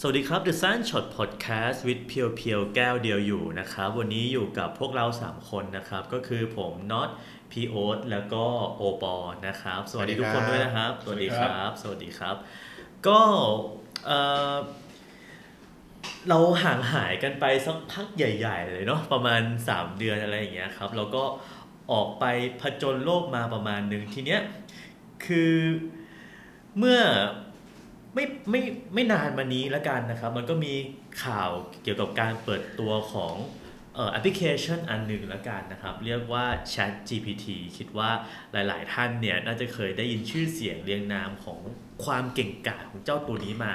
สวัสดีครับ The Sun Shot Podcast with เพียวเพียวแก้วเดียวอยู่นะครับ วันนี้อยู่กับพวกเรา 3 คนนะครับ ก็คือผมน็อตพีโอ๊ตแล้วก็โอปอนะครับ สวัสดีทุกคนด้วยนะครับ สวัสดีครับ สวัสดีครับ ก็เอ่อเราห่างหายกันไปสักพักใหญ่ ๆ เลยเนาะประมาณ 3 เดือนอะไรอย่างเงี้ยครับ แล้วก็ออกไปผจญโลกมาประมาณหนึ่งทีเนี้ยคือเมื่อ ไม่ไม่ไม่นานมานี้แล้วกันนะครับ มันก็มีข่าวเกี่ยวกับการเปิดตัวของเอ่อแอปพลิเคชันอันหนึ่งแล้วกันนะครับ เรียกว่า Chat GPT คิดว่าหลาย ๆ ท่านเนี่ยน่าจะเคยได้ยินชื่อเสียงเรียงนามของความเก่งกาจของเจ้าตัวนี้มา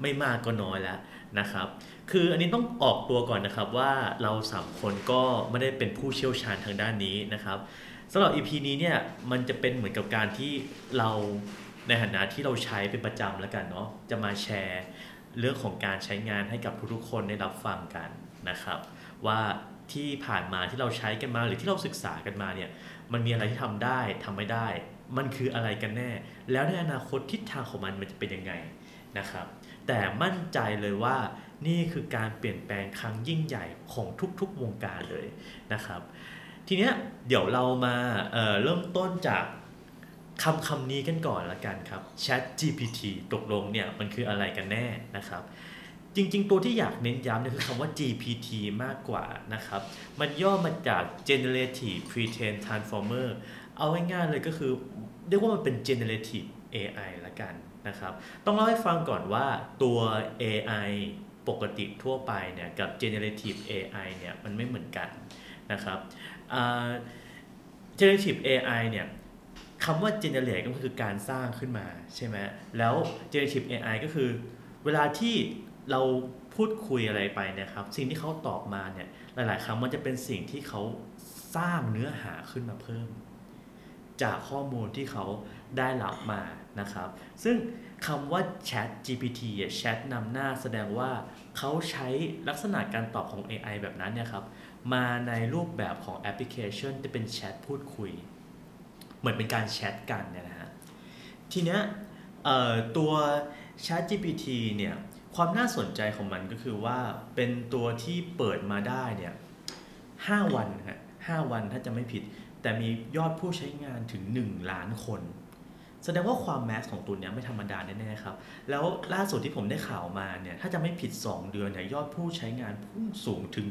ไม่มากก็น้อยแล้วนะครับ คืออันนี้ต้องออกตัวก่อนนะครับว่าเราสามคนก็ไม่ได้เป็นผู้เชี่ยวชาญทางด้านนี้นะครับสำหรับ EP นี้เนี่ยมันจะเป็นเหมือนกับการที่เรา ในฐานะที่เราใช้เป็นประจำแล้วกันเนาะจะมาแชร์เรื่องของการใช้งานให้กับทุกๆคนได้รับฟังกันนะครับ ว่าที่ผ่านมาที่เราใช้กันมาหรือที่เราศึกษากันมาเนี่ยมันมีอะไรที่ทำได้ทำไม่ได้ มันคืออะไรกันแน่ แล้วในอนาคตทิศทางของมันมันจะเป็นยังไงนะครับ แต่มั่นใจเลยว่านี่คือการเปลี่ยนแปลงครั้งยิ่งใหญ่ของทุกๆวงการเลยนะครับ ทีเนี้ยเดี๋ยวเรามาเเริ่มต้นจาก คำคำนี้กันก่อนละกันครับ Chat GPT ตกลงเนี่ยมันคืออะไรกันแน่นะครับ จริงๆ ตัวที่อยากเน้นย้ำเนี่ยคือคำว่า GPT มากกว่านะครับ มันย่อมาจาก Generative Pre-trained Transformer เอาง่ายๆเลยก็คือเรียกว่ามันเป็น Generative AI ละกันนะครับ ต้องเล่าให้ฟังก่อนว่าตัว AI ปกติทั่วไปเนี่ยกับ Generative AI เนี่ยมันไม่เหมือนกันนะครับ Generative AI เนี่ย คำว่า generate ก็คือการสร้างขึ้นมาใช่ไหมแล้ว generative AI ก็คือ เวลาที่เราพูดคุยอะไรไปนะครับ สิ่งที่เขาตอบมาเนี่ยหลาย ๆ ครั้งมันจะเป็นสิ่งที่เขาสร้างเนื้อหาขึ้นมาเพิ่ม จากข้อมูลที่เขาได้รับมานะครับ ซึ่งคำว่า Chat GPT อะ Chat นำหน้าแสดงว่าเขาใช้ลักษณะการตอบของ AI แบบนั้นเนี่ยครับ มาในรูปแบบของแอปพลิเคชันที่เป็นแชทพูดคุย เหมือนเป็นการแชทกันเนี่ยนะฮะทีเนี้ยตัว Chat GPT เนี่ยความน่าสนใจของมันก็คือว่าเป็นตัวที่เปิดมาได้เนี่ย5วันฮะ5วันถ้าจะไม่ผิด แต่มียอดผู้ใช้งานถึง 1 ล้านคน แสดงว่าความแมสของตัวนี้ไม่ธรรมดาแน่ๆครับ แล้วล่าสุดที่ผมได้ข่าวมาเนี่ยถ้าจะไม่ผิด 2 เดือนเนี่ยยอดผู้ใช้งานพุ่งสูงถึง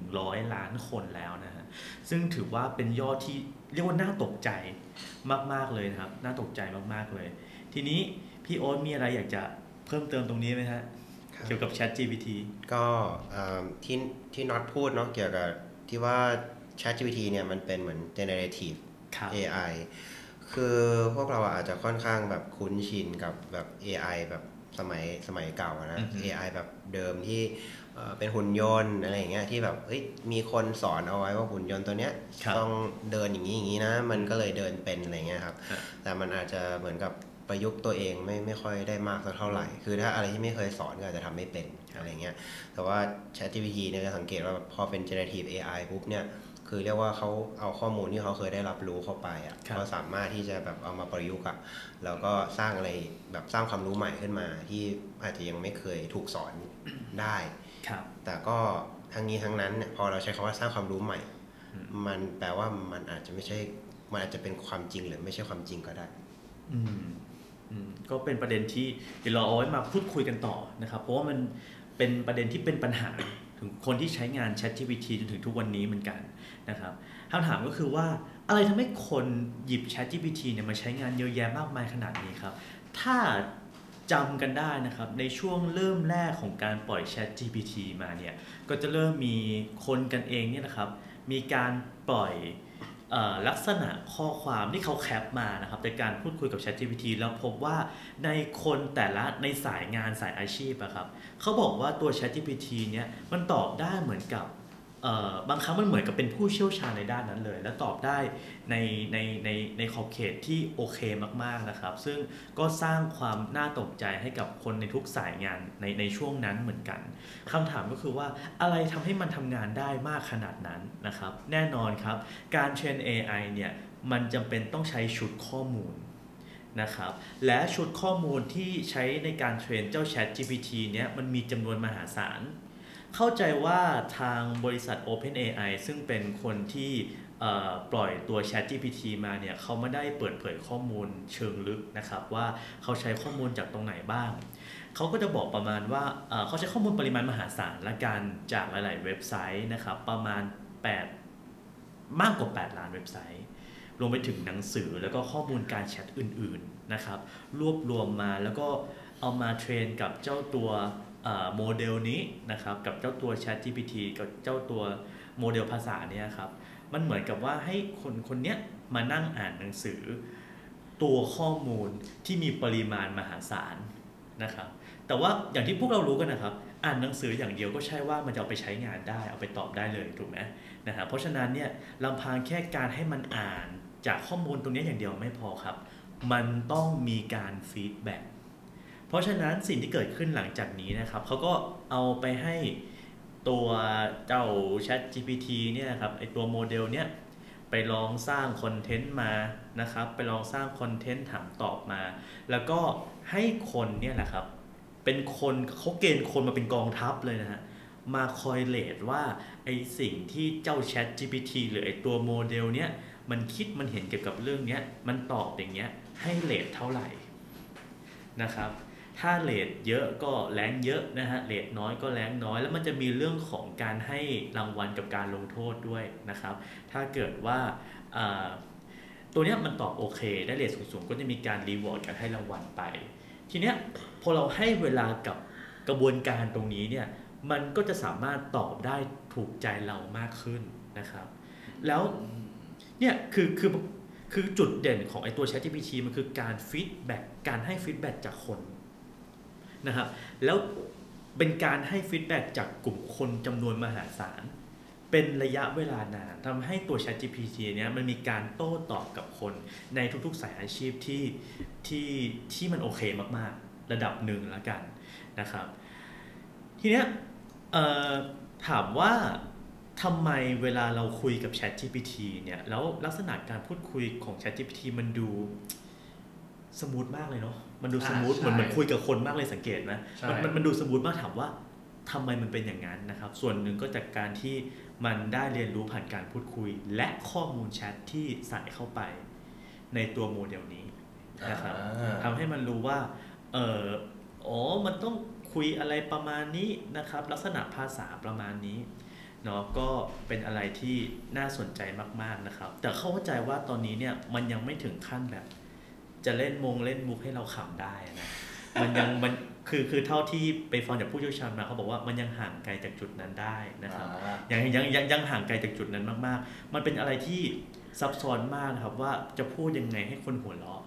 100 ล้านคนแล้วนะฮะซึ่งถือว่าเป็นยอดที่เรียกว่าน่าตกใจ มาก ๆเลยนะครับ น่าตกใจมากๆเลย ทีนี้พี่โอ๊ตมีอะไรอยากจะเพิ่มเติมตรงนี้ไหมฮะครับเกี่ยวกับ Chat GPT ก็เอิ่มที่ที่น็อตพูดเนาะเกี่ยวกับที่ว่า ChatGPT เนี่ยมันเป็นเหมือน generative ครับ AI คือพวกเราอาจจะค่อนข้างแบบคุ้นชินกับแบบ AI แบบสมัยสมัยเก่าอะนะอือฮึ AI แบบเดิมที่ เอ่อเป็นหุ่นยนต์อะไรอย่างเงี้ยที่แบบเฮ้ยมีคนสอนเอาไว้ว่าหุ่นยนต์ตัวเนี้ยครับต้องเดินอย่างนี้อย่างนี้นะ มันก็เลยเดินเป็นอะไรเงี้ยครับครับ แต่มันอาจจะเหมือนกับประยุกต์ตัวเองไม่ไม่ค่อยได้มากสักเท่าไหร่ คือถ้าอะไรที่ไม่เคยสอนก็อาจจะทำไม่เป็นอะไรเงี้ย แต่ว่า ChatGPT เนี่ยจะสังเกตว่าพอเป็น generative AI ปุ๊บเนี่ย คือเรียกว่าเขาเอาข้อมูลที่เขาเคยได้รับรู้เข้าไปอะครับเขาสามารถที่จะแบบเอามาประยุกต์อะ แล้วก็สร้างอะไรแบบสร้างความรู้ใหม่ขึ้นมาที่อาจจะยังไม่เคยถูกสอนได้ครับ แต่ก็ทั้งนี้ทั้งนั้นเนี่ยพอเราใช้คำว่าสร้างความรู้ใหม่อืมมันแปลว่ามันอาจจะไม่ใช่ มันอาจจะเป็นความจริงหรือไม่ใช่ความจริงก็ได้อืมอืมก็เป็นประเด็นที่เดี๋ยวเราเอาไว้มาพูดคุยกันต่อนะครับ เพราะว่ามันเป็นประเด็นที่เป็นปัญหาถึงคนที่ใช้งาน Chat GPT จนถึงทุกวันนี้เหมือนกันนะครับคำถามก็คือว่าอะไรทำให้คนหยิบ Chat GPT เนี่ยมาใช้งานเยอะแยะมากมายขนาดนี้ครับ ถ้า จำกันได้นะครับ ในช่วงเริ่มแรกของการปล่อย Chat GPT มาเนี่ย ก็จะเริ่มมีคนกันเองเนี่ยนะครับ มีการปล่อยออลักษณะข้อความที่เขาแคปมานะครับในการพูดคุยกับ ChatGPT แล้วพบว่าในคนแต่ละในสายงานสายอาชีพอะครับเขาบอกว่าตัว ChatGPT เนี่ยมันตอบได้เหมือนกับ บางครั้งมันเหมือนกับเป็นผู้เชี่ยวชาญในด้านนั้นเลย และตอบได้ในในในในขอบเขตที่โอเคมากๆนะครับ ซึ่งก็สร้างความน่าตกใจให้กับคนในทุกสายงานในในช่วงนั้นเหมือนกันคำถามก็คือว่าอะไรทำให้มันทำงานได้มากขนาดนั้นนะครับ แน่นอนครับ การเทรน AI เนี่ยมันจำเป็นต้องใช้ชุดข้อมูลนะครับและชุดข้อมูลที่ใช้ในการเทรนเจ้า Chat GPT เนี่ยมันมีจำนวนมหาศาล เข้าใจว่าทางบริษัท OpenAI ซึ่งเป็นคนที่ปล่อยตัว Chat GPT มาเนี่ยเขาไม่ได้เปิดเผยข้อมูลเชิงลึกนะครับว่าเขาใช้ข้อมูลจากตรงไหนบ้าง เขาก็จะบอกประมาณว่าเขาใช้ข้อมูลปริมาณมหาศาลละกันจากหลาย ๆ เว็บไซต์นะครับประมาณ 8 มากกว่า 8 ล้านเว็บไซต์รวมไปถึงหนังสือแล้วก็ข้อมูลการแชทอื่น ๆ นะครับ รวบรวมมาแล้วก็เอามาเทรนกับเจ้าตัว โมเดลนี้นะครับกับเจ้าตัว Chat GPT กับเจ้าตัวโมเดลภาษาเนี่ยครับมันเหมือนกับว่าให้คนคนเนี้ยมานั่งอ่านหนังสือ ตัวข้อมูลที่มีปริมาณมหาศาลนะครับแต่ว่าอย่างที่พวกเรารู้กันนะครับ อ่านหนังสืออย่างเดียวก็ใช่ว่ามันจะเอาไปใช้งานได้เอาไปตอบได้เลยถูกไหมนะครับเพราะฉะนั้นเนี่ยลำพังแค่การให้มันอ่านจากข้อมูลตรงนี้อย่างเดียวไม่พอครับ มันต้องมีการ feedback เพราะฉะนั้นสิ่งที่เกิดขึ้นหลังจากนี้นะครับเขาก็เอาไปให้ตัวเจ้า Chat GPT เนี่ยครับไอตัวโมเดลเนี่ยไปลองสร้าง content มานะครับ ไปลองสร้าง content ถามตอบมา แล้วก็ให้คนเนี่ยแหละครับ เป็นคนเขาเกณฑ์คนมาเป็นกองทัพเลยนะฮะมาคอย rate ว่าไอสิ่งที่เจ้า Chat GPT หรือไอตัวโมเดลเนี่ยมันคิดมันเห็นเกี่ยวกับเรื่องเนี้ยมันตอบอย่างเงี้ยให้ rate เท่าไหร่นะครับ ถ้า rate เยอะก็ rank เยอะนะฮะ rate น้อยก็ rank น้อย แล้วมันจะมีเรื่องของการให้รางวัลกับการลงโทษด้วยนะครับ ถ้าเกิดว่าตัวนี้มันตอบโอเค ได้ rate สูงๆ ก็จะมีการ reward การให้รางวัลไป ทีเนี้ยพอเราให้เวลากับกระบวนการตรงนี้เนี่ยมันก็จะสามารถตอบได้ถูกใจเรามากขึ้นนะครับ แล้วเนี่ยคือคือคือจุดเด่นของไอตัว ChatGPT มันคือการ feedback การให้ feedback จากคน นะครับ แล้วเป็นการให้ฟีดแบ็จากกลุ่มคนจำนวนมหาศาล เป็นระยะเวลานานทำให้ตัว ChatGPT เนี้ยมันมีการโต้ตอบกับคนในทุกๆสายอาชีพที่ที่ที่มันโอเคมากๆ ระดับหนึ่งแล้วกันนะครับ ทีเนี้ยถามว่าทำไมเวลาเราคุยกับ ChatGPT เนี่ยแล้วลักษณะการพูดคุยของ ChatGPT มันดูsmooth มากเลยเนาะ มันดู smooth เหมือนเหมือนคุยกับคนมากเลยสังเกตไหมมันมันดู smooth มากถามว่าทำไมมันเป็นอย่างนั้นนะครับ ส่วนหนึ่งก็จากการที่มันได้เรียนรู้ผ่านการพูดคุย และข้อมูลแชทที่ใส่เข้าไปในตัวโมเดลนี้นะครับทำให้มันรู้ว่าเอออ๋อมันต้องคุยอะไรประมาณนี้นะครับ ลักษณะภาษาประมาณนี้เนาะก็เป็นอะไรที่น่าสนใจมากๆนะครับ แต่เข้าใจว่าตอนนี้เนี่ยมันยังไม่ถึงขั้นแบบ จะเล่นมงเล่นมุกให้เราขำได้นะมันยังมันคือคือเท่าที่ไปฟังจากผู้เชี่ยวชาญมาเขาบอกว่ามันยังห่างไกลจากจุดนั้นได้นะครับยังยังยังยังห่างไกลจากจุดนั้นมากๆ มันเป็นอะไรที่ซับซ้อนมากครับว่าจะพูดยังไงให้คนหัวเราะ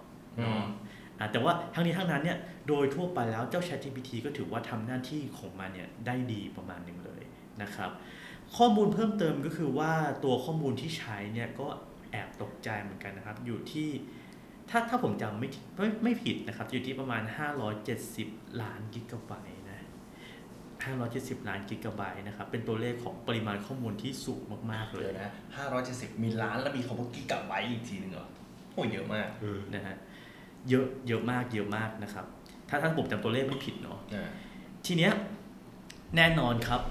แต่ว่าทั้งนี้ทั้งนั้นเนี่ยโดยทั่วไปแล้วเจ้า Chat GPT ก็ถือว่าทำหน้าที่ของมันเนี่ยได้ดีประมาณหนึ่งเลยนะครับ ข้อมูลเพิ่มเติมก็คือว่าตัวข้อมูลที่ใช้เนี่ยก็แอบตกใจเหมือนกันนะครับ อยู่ที่ ถ้าถ้าผมจำไม่ไม่ไม่ผิดนะครับ อยู่ที่ประมาณ 570 ล้านกิกะไบต์นะ 570 ล้านกิกะไบต์นะครับ เป็นตัวเลขของปริมาณข้อมูลที่สูงมากๆเลยนะ 570 มีล้านแล้วมีคำว่ากิกะไบต์อีกทีนึงเหรอโอ้เยอะมากนะฮะเยอะเยอะมากเยอะมากนะครับ ถ้าท่านผมจำตัวเลขไม่ผิดเนาะทีเนี้ยแน่นอนครับ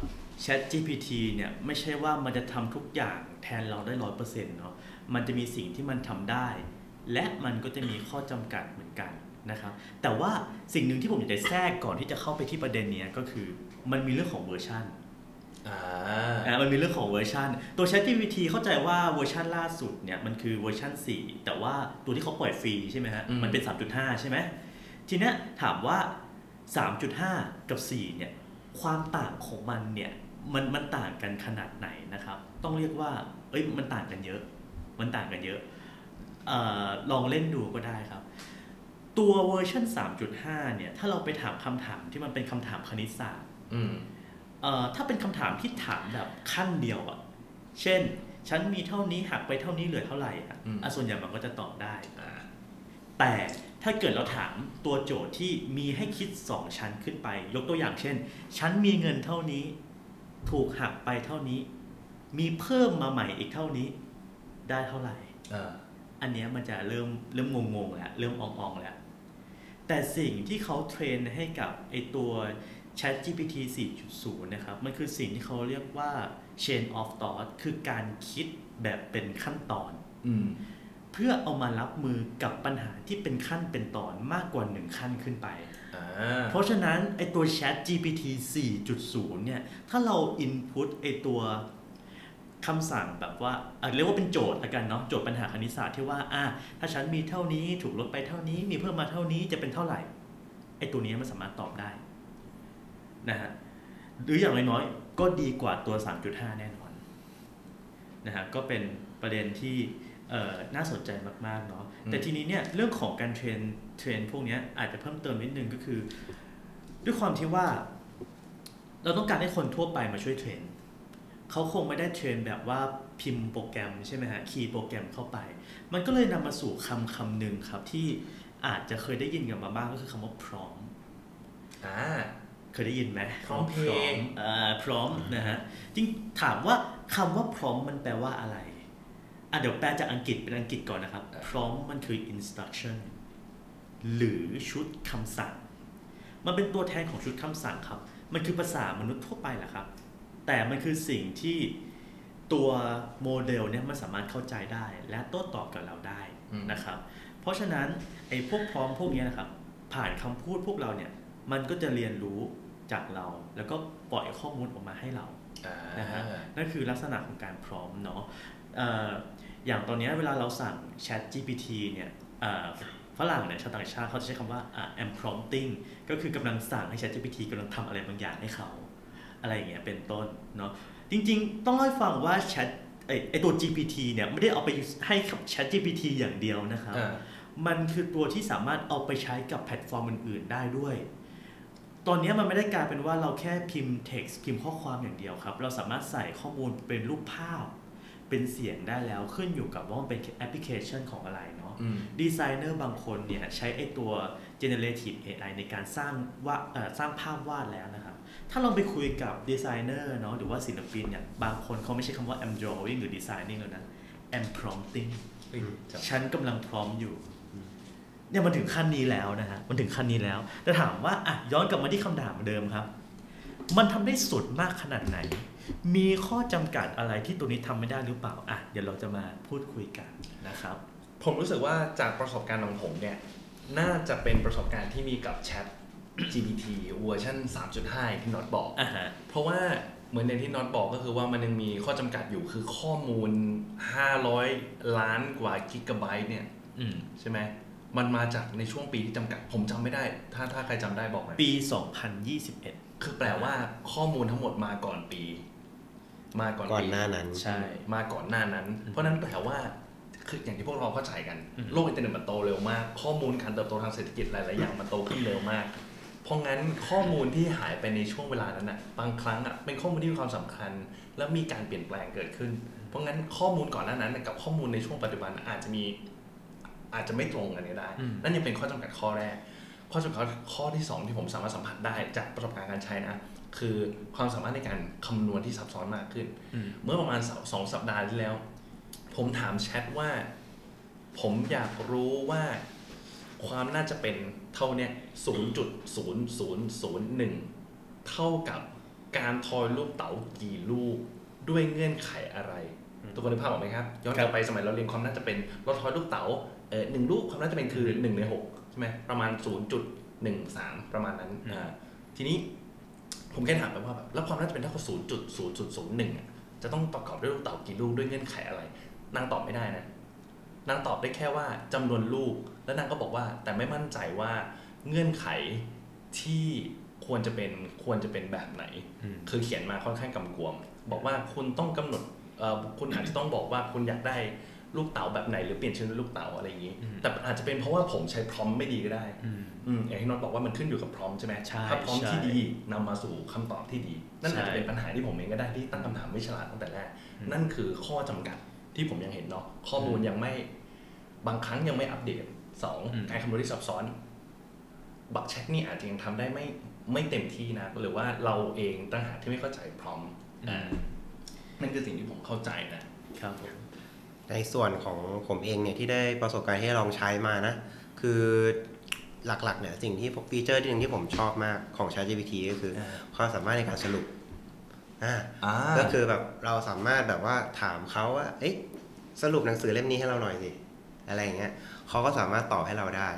Chat GPT เนี่ยไม่ใช่ว่ามันจะทำทุกอย่างแทนเราได้ร้อยเปอร์เซ็นต์เนาะมันจะมีสิ่งที่มันทำได้ และมันก็จะมีข้อจำกัดเหมือนกันนะครับ แต่ว่าสิ่งหนึ่งที่ผมอยากจะแทรกก่อนที่จะเข้าไปที่ประเด็นนี้ก็คือมันมีเรื่องของเวอร์ชันอ่ามันมีเรื่องของเวอร์ชันตัว ChatGPT เข้าใจว่าเวอร์ชันล่าสุดเนี่ยมันคือเวอร์ชัน4 แต่ว่าตัวที่เขาปล่อยฟรีใช่ไหมฮะมันเป็น 3.5 ใช่ไหมทีเนี้ยถามว่า 3.5 กับ 4 เนี่ยความต่างของมันเนี่ยมันมันต่างกันขนาดไหนนะครับ ต้องเรียกว่าเอ้ยมันต่างกันเยอะ มันต่างกันเยอะอ ลองเล่นดูก็ได้ครับ ตัวเวอร์ชัน3.5 เนี่ย ถ้าเราไปถามคำถามที่มันเป็นคำถามคณิตศาสตร์ถ้าเป็นคำถามที่ถามแบบขั้นเดียวอะเช่น ฉันมีเท่านี้หักไปเท่านี้เหลือเท่าไหร่อะส่วนใหญ่มันก็จะตอบได้ แต่ถ้าเกิดเราถามตัวโจทย์ที่มีให้คิดสองชั้นขึ้นไป ยกตัวอย่างเช่น ฉันมีเงินเท่านี้ ถูกหักไปเท่านี้ มีเพิ่มมาใหม่อีกเท่านี้ ได้เท่าไหร่ อันเนี้ยมันจะเริ่มเริ่มงงๆแล้วเริ่มอ่องๆแล้ว แต่สิ่งที่เขาเทรนให้กับไอตัว Chat GPT 4.0 นะครับ มันคือสิ่งที่เขาเรียกว่า chain of thought คือการคิดแบบเป็นขั้นตอนอืมเพื่อเอามารับมือกับปัญหาที่เป็นขั้นเป็นตอนมากกว่าหนึ่งขั้นขึ้นไปอ่าเพราะฉะนั้นไอตัว Chat GPT 4.0 เนี่ย ถ้าเรา input ไอตัว คำสั่งแบบว่าอะเรียกว่าเป็นโจทย์ละกันเนาะโจทย์ปัญหาคณิตศาสตร์ที่ว่าอะถ้าฉันมีเท่านี้ถูกลดไปเท่านี้ มีเพิ่มมาเท่านี้จะเป็นเท่าไหร่ไอตัวนี้มันสามารถตอบได้นะฮะหรืออย่างน้อยๆก็ดีกว่าตัว 3.5 แน่นอนนะฮะก็เป็นประเด็นที่เอ่อน่าสนใจมากๆเนาะอืมแต่ทีนี้เนี่ยเรื่องของการ train train พวกเนี้ยอาจจะเพิ่มเติมนิดนึงก็คือ ด้วยความที่ว่า เราต้องการให้คนทั่วไปมาช่วย train เขาคงไม่ได้ train แบบว่าพิมพ์โปรแกรมใช่ไหมฮะคีย์โปรแกรมเข้าไป มันก็เลยนำมาสู่คำคำหนึ่งครับที่อาจจะเคยได้ยินกันมาบ้างก็คือคำว่าพร้อมอ่าเคยได้ยินไหมพร้อมเพลงอ่าพร้อมนะฮะจริงถามว่าคำว่าพร้อมมันแปลว่าอะไรอะเดี๋ยวแปลจากอังกฤษเป็นอังกฤษก่อนนะครับ พร้อมมันคือ instruction หรือชุดคำสั่ง มันเป็นตัวแทนของชุดคำสั่งครับ มันคือภาษามนุษย์ทั่วไปแหละครับ แต่มันคือสิ่งที่ตัวโมเดลเนี่ยมันสามารถเข้าใจได้ และโต้ตอบกับเราได้อืมนะครับ เพราะฉะนั้นไอ้พวกพร้อมพวกเนี้ยนะครับ ผ่านคำพูดพวกเราเนี่ยมันก็จะเรียนรู้จากเรา แล้วก็ปล่อยข้อมูลออกมาให้เราอ่านะฮะนั่นคือลักษณะของการพร้อมเนาะเอ่ออย่างตอนเนี้ยเวลาเราสั่ง Chat GPT เนี่ยเอ่อฝรั่งเนี่ยชาวต่างชาติเขาจะใช้คำว่าอ่า am prompting ก็คือกำลังสั่งให้ Chat GPT กำลังทำอะไรบางอย่างให้เขา อะไรอย่างเงี้ยเป็นต้นเนาะจริงๆ ต้องเล่าให้ฟังว่า Chat ไอไอตัว GPT เนี่ยไม่ได้เอาไปให้กับ Chat GPT อย่างเดียวนะครับอ่ามันคือตัวที่สามารถเอาไปใช้กับแพลตฟอร์มอื่น ๆ ได้ด้วย ตอนนี้มันไม่ได้กลายเป็นว่าเราแค่พิมพ์ text พิมพ์ข้อความอย่างเดียวครับ เราสามารถใส่ข้อมูลเป็นรูปภาพ เป็นเสียงได้แล้วขึ้นอยู่กับว่ามันเป็นแอปพลิเคชันของอะไรเนาะอืมดีไซเนอร์บางคนเนี่ยใช้ไอตัว generative AI ในการสร้างว่าเอ่อสร้างภาพวาดแล้วนะครับ ถ้าเราไปคุยกับดีไซเนอร์เนาะหรือว่าศิลปินเนี่ยบางคนเขาไม่ใช่คำว่า am drawing หรือ designing แล้วนะ am prompting ฉันกำลังพร้อมอยู่เนี่ยมันถึงขั้นนี้แล้วนะฮะมันถึงขั้นนี้แล้วแต่ถามว่าอะย้อนกลับมาที่คำถามเดิมครับ มันทำได้สุดมากขนาดไหน มีข้อจำกัดอะไรที่ตัวนี้ทำไม่ได้หรือเปล่าอะเดี๋ยวเราจะมาพูดคุยกันนะครับ ผมรู้สึกว่าจากประสบการณ์ของผมเนี่ยน่าจะเป็นประสบการณ์ที่มีกับ Chat GPT เวอร์ชัน3.5ที่น็อตบอกอะฮะเพราะว่าเหมือนในที่น็อตบอกก็คือว่ามันยังมีข้อจำกัดอยู่คือข้อมูล 500 ล้านกว่ากิกะไบต์เนี่ยอืมใช่ไหมมันมาจากในช่วงปีที่จำกัด ผมจำไม่ได้ ถ้าถ้าใครจำได้บอกหน่อยปี 2021 คือแปลว่าข้อมูลทั้งหมดมาก่อนปี มาก่อนก่อนปีหน้านั้นใช่ มาก่อนหน้านั้นอืมเพราะนั้นแปลว่าคืออย่างที่พวกเราเข้าใจกันอืมโลกอินเทอร์เน็ตมันโตเร็วมาก ข้อมูลการเติบโตทางเศรษฐกิจหลาย ๆ อย่างมันโตขึ้นเร็วมาก เพราะงั้นข้อมูลที่หายไปในช่วงเวลานั้นอะบางครั้งอะเป็นข้อมูลที่มีความสำคัญ แล้วมีการเปลี่ยนแปลงเกิดขึ้น เพราะงั้นข้อมูลก่อนหน้านั้นน่ะกับข้อมูลในช่วงปัจจุบันอาจจะมีอาจจะไม่ตรงกันก็ได้อืมนั่นยังเป็นข้อจำกัดข้อแรก ข้อจำกัดข้อที่สองที่ผมสามารถสัมผัสได้จากประสบการณ์การใช้นะคือความสามารถในการคำนวณที่ซับซ้อนมากขึ้นอืมเมื่อประมาณสองสองสัปดาห์ที่แล้ว ผมถามแชทว่า ผมอยากรู้ว่าความน่าจะเป็น เท่าเนี้ย0.0001เท่ากับการทอยลูกเต๋ากี่ลูกด้วยเงื่อนไขอะไรอืมทุกคนนึกภาพออกไหมครับ ย้อนกลับไปสมัยเราเรียนความน่าจะเป็นเราทอยลูกเต๋าเออหนึ่งลูกความน่าจะเป็นคือหนึ่งในหกใช่ไหมประมาณ0.13ประมาณนั้นอืมอ่าทีนี้ผมแค่ถามไปว่าแบบแล้วความน่าจะเป็นเท่ากับ0.0001อะจะต้องประกอบด้วยลูกเต๋ากี่ลูกด้วยเงื่อนไขอะไรนางตอบไม่ได้นะ นางตอบได้แค่ว่าจำนวนลูก แล้วนางก็บอกว่าแต่ไม่มั่นใจว่าเงื่อนไขที่ควรจะเป็นควรจะเป็นแบบไหนอืมคือเขียนมาค่อนข้างกำกวม บอกว่าคุณต้องกำหนดเอ่อคุณอาจจะต้องบอกว่าคุณอยากได้ลูกเต๋าแบบไหนหรือเปลี่ยนชื่อเป็นลูกเต๋าอะไรอย่างนี้อืมแต่อาจจะเป็นเพราะว่าผมใช้พร้อมไม่ดีก็ได้อืมอืมอย่างที่น็อตบอกว่ามันขึ้นอยู่กับพร้อมใช่ไหมใช่ถ้าพร้อมใช่ที่ดีนำมาสู่คำตอบที่ดี นั่นอาจใช่จะเป็นปัญหาที่ผมเองก็ได้ที่ตั้งคำถามไม่ฉลาดตั้งแต่แรกอืมนั่นคือข้อจำกัด ที่ผมยังเห็นเนาะข้อมูลยังไม่บางครั้งยังไม่อัปเดตสองอืมการคำนวณที่ซับซ้อน บักเช็คนี่อาจจะยังทำได้ไม่ไม่เต็มที่นะหรือว่าเราเองต่างหากที่ไม่เข้าใจพร้อมอืมนั่นคือสิ่งที่ผมเข้าใจนะครับผมในส่วนของผมเองเนี่ยที่ได้ประสบการณ์ที่ลองใช้มานะ คือหลักๆเนี่ยสิ่งที่ฟีเจอร์ที่หนึ่งที่ผมชอบมากของ ChatGPT ก็คืออ่าความสามารถในการสรุป อ่าอ่าก็คือแบบเราสามารถแบบว่าถามเขาว่า เอ๊ะสรุปหนังสือเล่มนี้ให้เราหน่อยสิอะไรอย่างเงี้ยเขาก็สามารถตอบให้เราได้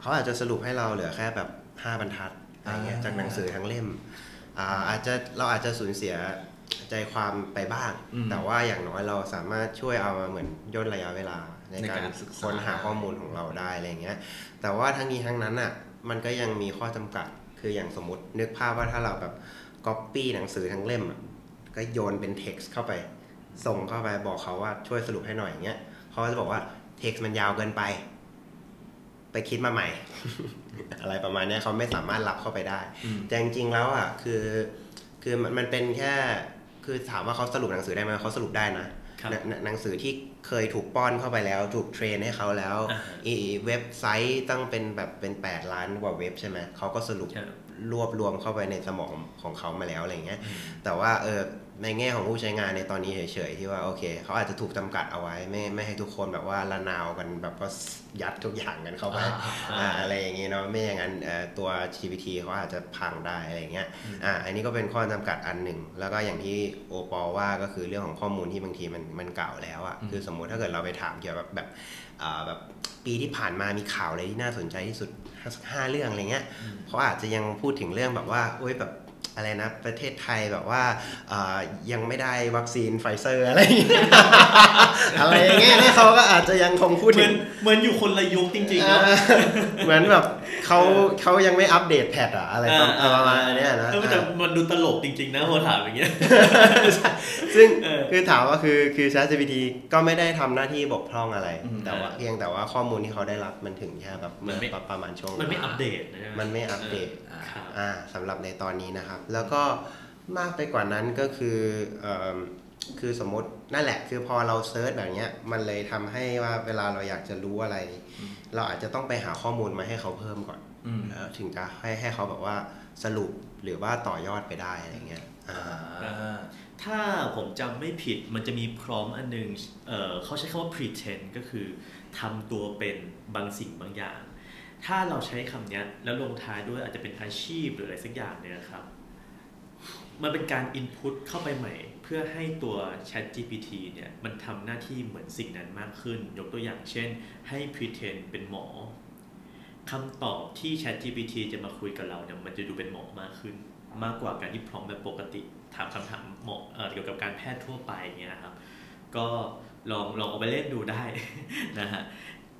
เขาอาจจะสรุปให้เราเหลือแค่แบบห้าบรรทัดอะไรเงี้ยอ่าจากหนังสือทั้งเล่มอ่าอาจจะเราอาจจะสูญเสียใจความไปบ้างอืมแต่ว่าอย่างน้อยเราสามารถช่วยเอามาเหมือนย่นระยะเวลา ในในกาการรศึกษาค้นหาข้อมูลของเราได้อะไรเงี้ย แต่ว่าทั้งนี้ทั้งนั้นอะ มันก็ยังมีข้อจำกัด คืออย่างสมมตินึกภาพว่าถ้าเราแบบ ก๊อปปี้หนังสือทั้งเล่มอะก็โยนเป็น text เข้าไป ส่งเข้าไปบอกเขาว่าช่วยสรุปให้หน่อยอย่างเงี้ยเขาก็จะบอกว่า text มันยาวเกินไป ไปคิดมาใหม่ อะไรประมาณเนี้ยเขาไม่สามารถรับเข้าไปได้อืมแต่จริงๆแล้วอะคือ คือมันมันเป็นแค่คือถามว่าเขาสรุปหนังสือได้ไหมเขาสรุปได้นะครับ หนังหนังสือที่เคยถูกป้อนเข้าไปแล้ว ถูกเทรนให้เขาแล้วอ่าอีเว็บไซต์ตั้งเป็นแบบเป็น 8 ล้านกว่าเว็บใช่ไหมเขาก็สรุปครับรวบรวมเข้าไปในสมองของเขามาแล้วอะไรเงี้ยแต่ว่าเออ ในแง่ของผู้ใช้งานในตอนนี้เฉยๆที่ว่าโอเคเขาอาจจะถูกจำกัดเอาไว้ ไม่ไม่ให้ทุกคนแบบว่าละนาวกันแบบว่ายัดทุกอย่างกันเข้าไปอ่าอ่าอะไรอย่างงี้เนาะไม่อย่างนั้นเอ่อตัว GPT เขาอาจจะพังได้อะไรอย่างเงี้ยอ่าอันนี้ก็เป็นข้อจำกัดอันหนึ่ง แล้วก็อย่างที่โอปอว่าก็คือเรื่องของข้อมูลที่บางทีมันมันเก่าแล้วอะ่ะคือสมมุติถ้าเกิดเราไปถามเกี่ยวกับแบบอ่าแบบปีที่ผ่านมามีข่าวอะไรที่น่าสนใจที่สุดสักห้าเรื่องอะไรเงี้ยเขาอาจจะยังพูดถึงเรื่องแบบว่าโอ้ยแบบ อะไรนะประเทศไทยแบบว่าอ่ายังไม่ได้วัคซีนไฟเซอร์อะไรอย่างเงี้ยอะไรอย่างเงี้ยเนี่ยเขาก็อาจจะยังคงพูดเหมืถึอนงเหมือนอยู่คนละยุคจริงๆเนอะเออเหมือนแบบ เขาเขายังไม่อัปเดตแพทอะอะไรประเออประมาณเนี้ยนะเออแต่มันดูตลกจริง ๆ นะพอถามอย่างเงี้ยซึ่งเออคือถามว่าคือคือ ChatGPT ก็ไม่ได้ทำหน้าที่บกพร่องอะไรอืมแต่ว่าเพียงแต่ว่าข้อมูลที่เขาได้รับมันถึงแค่แบบมันไม่ประประมาณช่วงมันไม่อัปเดตนะมันไม่อัปเดตออครับอ่าสำหรับในตอนนี้นะครับ แล้วก็มากไปกว่านั้นก็คือเอ่อคือสมมตินั่นแหละ คือพอเราเซิร์ชแบบเนี้ยมันเลยทำให้ว่าเวลาเราอยากจะรู้อะไร เราอาจจะต้องไปหาข้อมูลมาให้เขาเพิ่มก่อนอืมแล้วถึงจะให้ให้เขาแบบว่าสรุปหรือว่าต่อยอดไปได้อะไรเงี้ยอ่าอ่าถ้าผมจำไม่ผิดมันจะมีพร้อมอันหนึงเอ่อเขาใช้คำว่า pretend ก็คือทำตัวเป็นบางสิ่งบางอย่าง ถ้าเราใช้คำเนี้ยแล้วลงท้ายด้วยอาจจะเป็นอาชีพหรืออะไรสักอย่างเนี่ยครับ มันเป็นการ input เข้าไปใหม่เพื่อให้ตัว Chat GPT เนี่ยมันทำหน้าที่เหมือนสิ่งนั้นมากขึ้น ยกตัวอย่างเช่น ให้ pretend เป็นหมอคำตอบที่ Chat GPT จะมาคุยกับเราเนี่ยมันจะดูเป็นหมอมากขึ้น มากกว่าการที่พร้อมแบบปกติ ถามคำถามหมอเกี่ยวกับการแพทย์ทั่วไปเงี้ยครับ ก็ลองลองเอาไปเล่นดูได้นะฮะ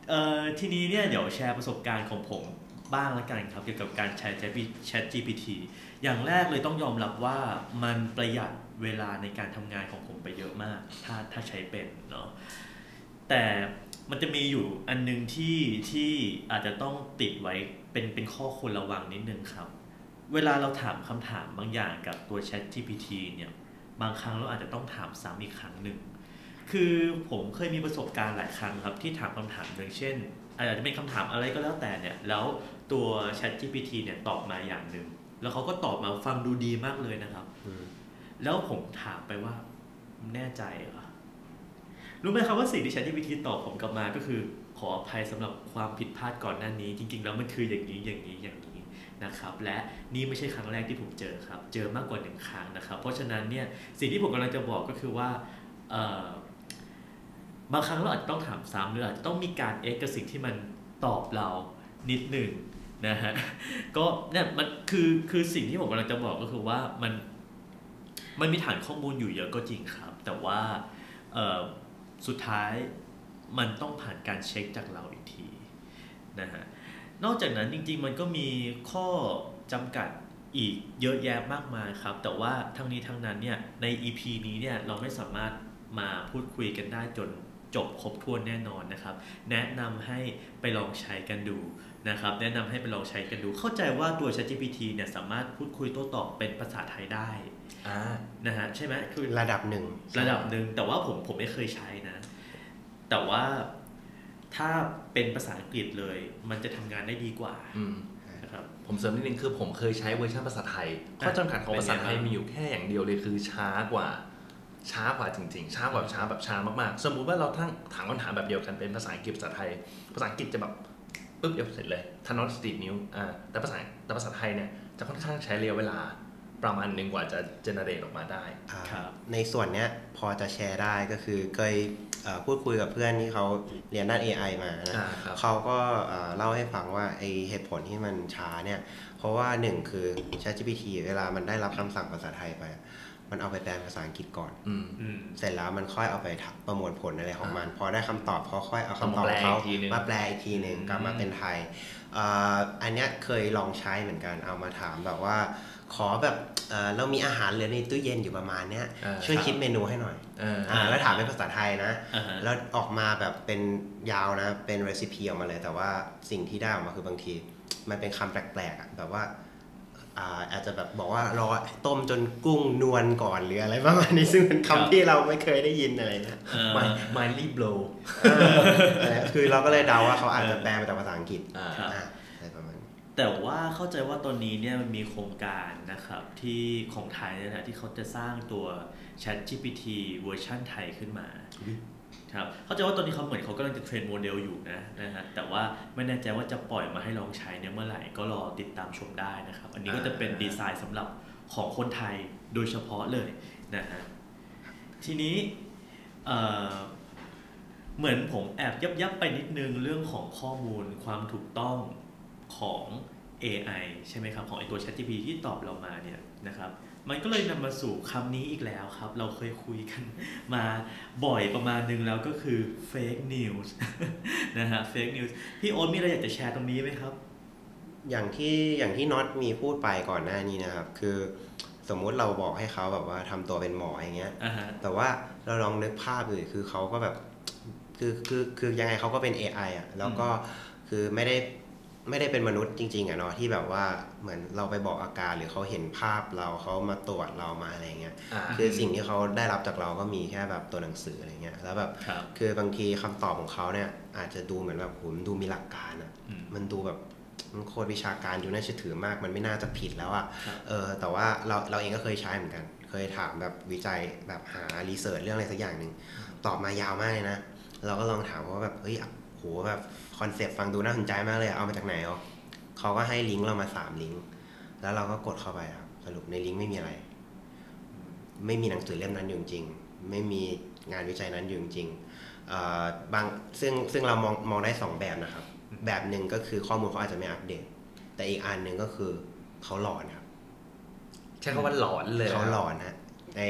เอ่อทีนี้เนี่ยเดี๋ยวแชร์ประสบการณ์ของผมบ้างละกันครับเกี่ยวกับการใช้ Chat GPT อย่างแรกเลยต้องยอมรับว่ามันประหยัด เวลาในการทำงานของผมไปเยอะมาก ถ้าถ้าใช้เป็นเนาะแต่มันจะมีอยู่อันนึงที่ที่อาจจะต้องติดไว้เป็นเป็นข้อควรระวังนิดนึงครับ เวลาเราถามคำถามบางอย่างกับตัว Chat GPT เนี่ยบางครั้งเราอาจจะต้องถามซ้ำอีกครั้งหนึ่ง คือผมเคยมีประสบการณ์หลายครั้งครับที่ถามคำถามอย่งเช่น อาจจะเป็นคำถามอะไรก็แล้วแต่เนี่ยแล้วตัว Chat GPT เนี่ยตอบมาอย่างหนึ่งแล้วเขาก็ตอบมาฟังดูดีมากเลยนะครับ แล้วผมถามไปว่าแน่ใจเหรอ รู้ไหมครับว่าสิ่งที่ Chat GPT ตอบผมกลับมาก็คือ ขออภัยสำหรับความผิดพลาดก่อนหน้านี้ จริง ๆ แล้วมันคืออย่างนี้อย่างนี้อย่างนี้นะครับ และนี่ไม่ใช่ครั้งแรกที่ผมเจอครับ เจอมากกว่าหนึ่งครั้งนะครับ เพราะฉะนั้นเนี่ยสิ่งที่ผมกำลังจะบอกก็คือว่าบางครั้งเราอาจจะต้องถามซ้ำหรืออาจจะต้องมีการเอ็กกับสิ่งที่มันตอบเรานิดหนึ่งนะฮะก็เนี่ยมันคือคือสิ่งที่ผมกำลังจะบอกก็คือว่ามัน มันมีฐานข้อมูลอยู่เยอะก็จริงครับ แต่ว่าสุดท้ายมันต้องผ่านการเช็คจากเราอีกทีนะฮะนอกจากนั้นจริงๆมันก็มีข้อจำกัดอีกเยอะแยะมากมายครับ แต่ว่าทั้งนี้ทั้งนั้นเนี่ยใน EP นี้เนี่ยเราไม่สามารถมาพูดคุยกันได้จนจบครบถ้วนแน่นอนนะครับ แนะนำให้ไปลองใช้กันดูนะครับ แนะนำให้ไปลองใช้กันดู เข้าใจว่าตัว ChatGPT เนี่ยสามารถพูดคุยโต้ตอบเป็นภาษาไทยได้ นะฮะใช่ไหมคือระดับหนึ่งระดับหนึ่งแต่ว่าผมผมไม่เคยใช้นะ แต่ว่าถ้าเป็นภาษาอังกฤษเลย มันจะทำงานได้ดีกว่าอืมนะครับผมเสริมนิดนึงคือผมเคยใช้เวอร์ชันภาษาไทยข้อจำกัดของภาษาไทยมีอยู่แค่อย่างเดียวเลยคือช้ากว่าช้ากว่าจริงๆ ช้ากว่าช้าแบบช้ามากๆ สมมุติว่าเราทั้งถามคำถามแบบเดียวกันเป็นภาษาอังกฤษภาษาไทย ภาษาอังกฤษจะแบบปึ๊บเดียวเสร็จเลยทันนอตสตีดนิ้วอ่าแต่ภาษาแต่ภาษาไทยเนี่ยจะค่อนข้างใช้ระยะเวลา ประมาณหนึ่งกว่าจะเจเนเรตออกมาได้อ่าครับในส่วนเนี้ยพอจะแชร์ได้ก็คือเคยเอ่อพูดคุยกับเพื่อนที่เขาเรียนด้าน AI มานะอ่าครับเขาก็เอ่อเล่าให้ฟังว่าไอเหตุผลที่มันช้าเนี่ยเพราะว่าหนึ่งคือ ChatGPT เวลามันได้รับคำสั่งภาษาไทยไป มันเอาไปแปลเป็นภาษาอังกฤษก่อนอืมอืมเสร็จแล้วมันค่อยเอาไปทักประมวลผลอะไรของมัน พอได้คำตอบเขาค่อยเอาคำตอบเอามาแปลเขาอีกทีหนึ่งมาแปลอีกทีหนึ่งกลับมาเป็นไทยเอ่ออันเนี้ยเคยลองใช้เหมือนกันเอามาถามแบบว่า ขอแบบเอ่อเรามีอาหารเหลือในตู้เย็นอยู่ประมาณเนี้ยอ่าช่วยครับคิดเมนูให้หน่อยเอออ่าแล้วถามเป็นภาษาไทยนะอ่าฮะแล้วออกมาแบบเป็นยาวนะ เป็นเรซิปีออกมาเลย แต่ว่าสิ่งที่ได้ออกมาคือบางที มันเป็นคำแปลกๆอะแบบว่าอ่าอาจจะแบบบอกว่ารอต้มจนกุ้งนวลก่อนหรืออะไรประมาณนี้ซึ่งเป็นครับคำที่เราไม่เคยได้ยินอะไรเงี้ยเอ่อ My Mindly Blow เอออะไรคือเราก็เลยเดาว่าเขาอาจจะแปลมาจากภาษาอังกฤษ แต่ว่าเข้าใจว่าตอนนี้เนี่ยมันมีโครงการนะครับที่ของไทยเนี่ยนะที่เขาจะสร้างตัว Chat GPT เวอร์ชันไทยขึ้นมาครับเข้าใจว่าตอนนี้เขาเหมือนเขากำลังจะ train โมเดลอยู่นะนะฮะแต่ว่าไม่แน่ใจว่าจะปล่อยมาให้ลองใช้เนี่ยเมื่อไหร่ก็รอติดตามชมได้นะครับ อันนี้ก็จะเป็นดีไซน์สำหรับของคนไทยโดยเฉพาะเลยนะฮะทีนี้เอ่อเหมือนผมแอบแย็บแย็บไปนิดนึงเรื่องของข้อมูลความถูกต้อง ของ AI ใช่ไหมครับ ของไอตัว ChatGPT ที่ตอบเรามาเนี่ยนะครับมันก็เลยนำมาสู่คำนี้อีกแล้วครับ เราเคยคุยกันมาบ่อยประมาณนึงแล้วก็คือ fake news นะฮะ fake news พี่โอ๊ตมีอะไรอยากจะแชร์ตรงนี้ไหมครับ อย่างที่อย่างที่น็อตมีพูดไปก่อนหน้านี้นะครับ คือสมมุติเราบอกให้เขาแบบว่าทำตัวเป็นหมออย่างเงี้ยอ่าฮะแต่ว่าเราลองนึกภาพดูดิคือเขาก็แบบคือคือคือยังไงเขาก็เป็น AI อะแล้วก็คือไม่ได้ ไม่ได้เป็นมนุษย์จริงๆอะเนาะที่แบบว่าเหมือนเราไปบอกอาการหรือเขาเห็นภาพเราเขามาตรวจเรามาอะไรเงี้ยอ่าคือสิ่งที่เขาได้รับจากเราก็มีแค่แบบตัวหนังสืออะไรเงี้ยแล้วแบบครับคือบางทีคำตอบของเขาเนี่ยอาจจะดูเหมือนแบบโหมนดูมีหลักการอะอืมมันดูแบบมันโคตรวิชาการดูน่าเชื่อถือมาก มันไม่น่าจะผิดแล้วอะครับเออแต่ว่าเราเราเองก็เคยใช้เหมือนกัน เคยถามแบบวิจัยแบบหารีเสิร์ชเรื่องอะไรสักอย่างหนึ่งตอบมายาวมากเลยนะเราก็ลองถามว่าแบบเฮ้ยอะ โหแบบ concept ฟังดูน่าสนใจมากเลยอะเอามาจากไหนอ๋อเขาก็ให้ลิงก์เรามาสามลิงก์แล้วเราก็กดเข้าไปครับสรุปในลิงก์ไม่มีอะไร ไม่มีหนังสือเล่มนั้นอยู่จริง ไม่มีงานวิจัยนั้นอยู่จริงเอ่อบางซึ่งซึ่งเรามองมองได้สองแบบนะครับ แบบหนึ่งก็คือข้อมูลเขาอาจจะไม่อัปเดต แต่อีกอันหนึ่งก็คือเขาหลอนครับใช้คำว่าหลอนเลยเขาหลอนฮะใน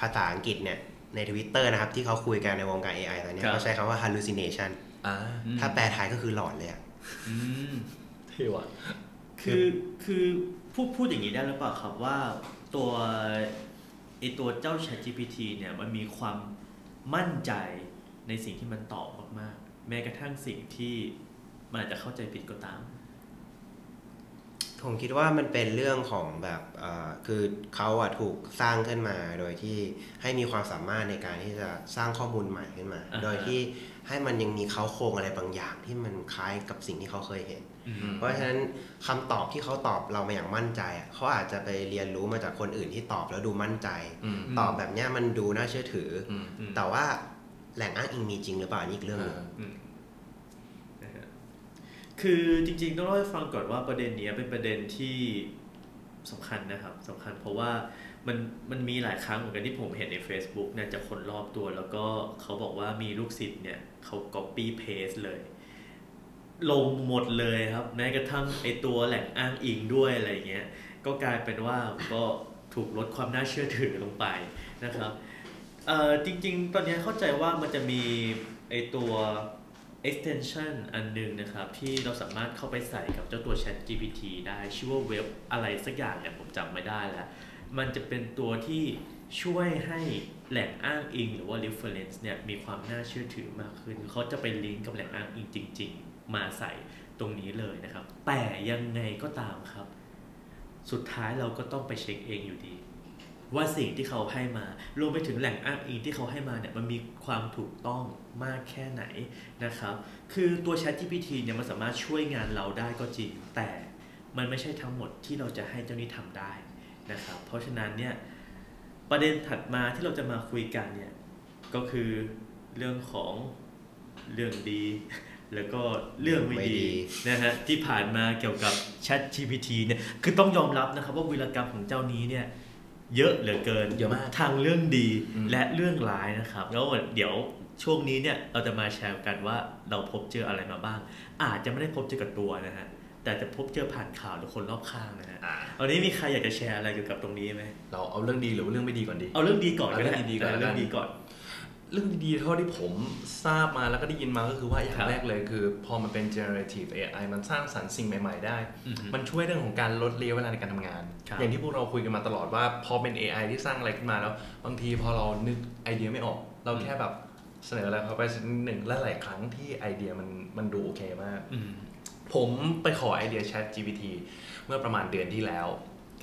ภาษาอังกฤษเนี่ยในทวิตเตอร์นะครับ ที่เขาคุยกันในวงการ AI ตอนเนี้ยครับเขาใช้คำว่า hallucination อ่า ถ้าแปลไทยก็คือหลอนเลยอะอืมเที่ว่ะคือคือพูดพูดอย่างนี้ได้หรือเปล่าครับว่าตัวไอตัวเจ้า ChatGPT เนี่ยมันมีความมั่นใจในสิ่งที่มันตอบมากๆ แม้กระทั่งสิ่งที่มันอาจจะเข้าใจผิดก็ตาม ผมคิดว่ามันเป็นเรื่องของแบบเอ่อคือเขาอะถูกสร้างขึ้นมาโดยที่ให้มีความสามารถในการที่จะสร้างข้อมูลใหม่ขึ้นมาอ่าฮะโดยที่ ให้มันยังมีเขาโครงอะไรบางอย่างที่มันคล้ายกับสิ่งที่เขาเคยเห็นอืมเพราะฉะนั้นคำตอบที่เขาตอบเรามาอย่างมั่นใจอะเขาอาจจะไปเรียนรู้มาจากคนอื่นที่ตอบแล้วดูมั่นใจอืมตอบแบบเนี้ยมันดูน่าเชื่อถือออืมอืมแต่ว่าแหล่งอ้างอิงมีจริงหรือเปล่าอันนี่อีกเรื่องหนึงอืมนะฮะคือจริงๆต้องเล่าให้ฟังก่อนว่าประเด็นเนี้ยเป็นประเด็นที่สำคัญนะครับสำคัญเพราะว่า มันมันมีหลายครั้งเหมือนกันที่ผมเห็นใน Facebook เนี่ยจากคนรอบตัว แล้วก็เขาบอกว่ามีลูกศิษย์เนี่ยเขา copy paste เลย ลงหมดเลยครับ แม้กระทั่งไอตัวแหล่งอ้างอิงด้วยอะไรเงี้ย ก็กลายเป็นว่าก็ถูกลดความน่าเชื่อถือลงไปนะครับเอ่อจริง ๆ ตอนนี้เข้าใจว่ามันจะมีไอตัว extension อันหนึงนะครับ ที่เราสามารถเข้าไปใส่กับเจ้าตัว Chat GPT ได้ชื่อว่าเว็บอะไรสักอย่างเนี่ยผมจำไม่ได้แล้ว มันจะเป็นตัวที่ช่วยให้แหล่งอ้างอิงหรือว่า reference เนี่ยมีความน่าเชื่อถือมากขึ้น เขาจะไปลิงก์กับแหล่งอ้างอิงจริง ๆ มาใส่ตรงนี้เลยนะครับ แต่ยังไงก็ตามครับ สุดท้ายเราก็ต้องไปเช็คเองอยู่ดี ว่าสิ่งที่เขาให้มารวมไปถึงแหล่งอ้างอิงที่เขาให้มาเนี่ยมันมีความถูกต้องมากแค่ไหนนะครับ คือตัว Chat GPT เนี่ยมันสามารถช่วยงานเราได้ก็จริง แต่มันไม่ใช่ทั้งหมดที่เราจะให้เจ้านี้ทำได้ นะครับ เพราะฉะนั้นเนี่ยประเด็นถัดมาที่เราจะมาคุยกันเนี่ยก็คือเรื่องของเรื่องดี แล้วก็เรื่องไม่ไม่ดีดีนะฮะที่ผ่านมาเกี่ยวกับ Chat GPT เนี่ยคือต้องยอมรับนะครับว่าวีรกรรมของเจ้านี้เนี่ยเยอะเหลือเกินเยอะมากทางเรื่องดีอืมและเรื่องร้ายนะครับ แล้วเดี๋ยวช่วงนี้เนี่ยเราจะมาแชร์กันว่าเราพบเจออะไรมาบ้าง อาจจะไม่ได้พบเจอกับตัวนะฮะ แต่จะพบเจอผ่านข่าวหรือคนรอบข้างนะฮะอ่าวันนี้มีใครอยากจะแชร์อะไรเกี่ยวกับตรงนี้ไหมเราเอาเรื่องดีหรือว่าเรื่องไม่ดีก่อนดี เอาเรื่องดีก่อนก็ได้เอาเรื่องดีๆก่อนเรื่องดีก่อน เรื่องดีๆเท่าที่ผมทราบมาแล้วก็ได้ยินมาก็คือว่าอย่าครังบแรกเลยคือ พอมันเป็น generative AI มันสร้างสรรค์สิ่งใหม่ ๆ ได้อือฮึมันช่วยเรื่องของการลดระยะเวลาในการทำงานครับอย่างที่พวกเราคุยกันมาตลอดว่าพอเป็น AI ที่สร้างอะไรขึ้นมาแล้ว บางทีพอเรานึกไอเดียไม่ออก เราแค่แบบเสนออะไรเข้าไปสักนิดหนึ่งและหลายครั้งที่ไอเดียมันมันดูโอเคมากอืม ผมไปขอไอเดีย Chat GPT เมื่อประมาณเดือนที่แล้ว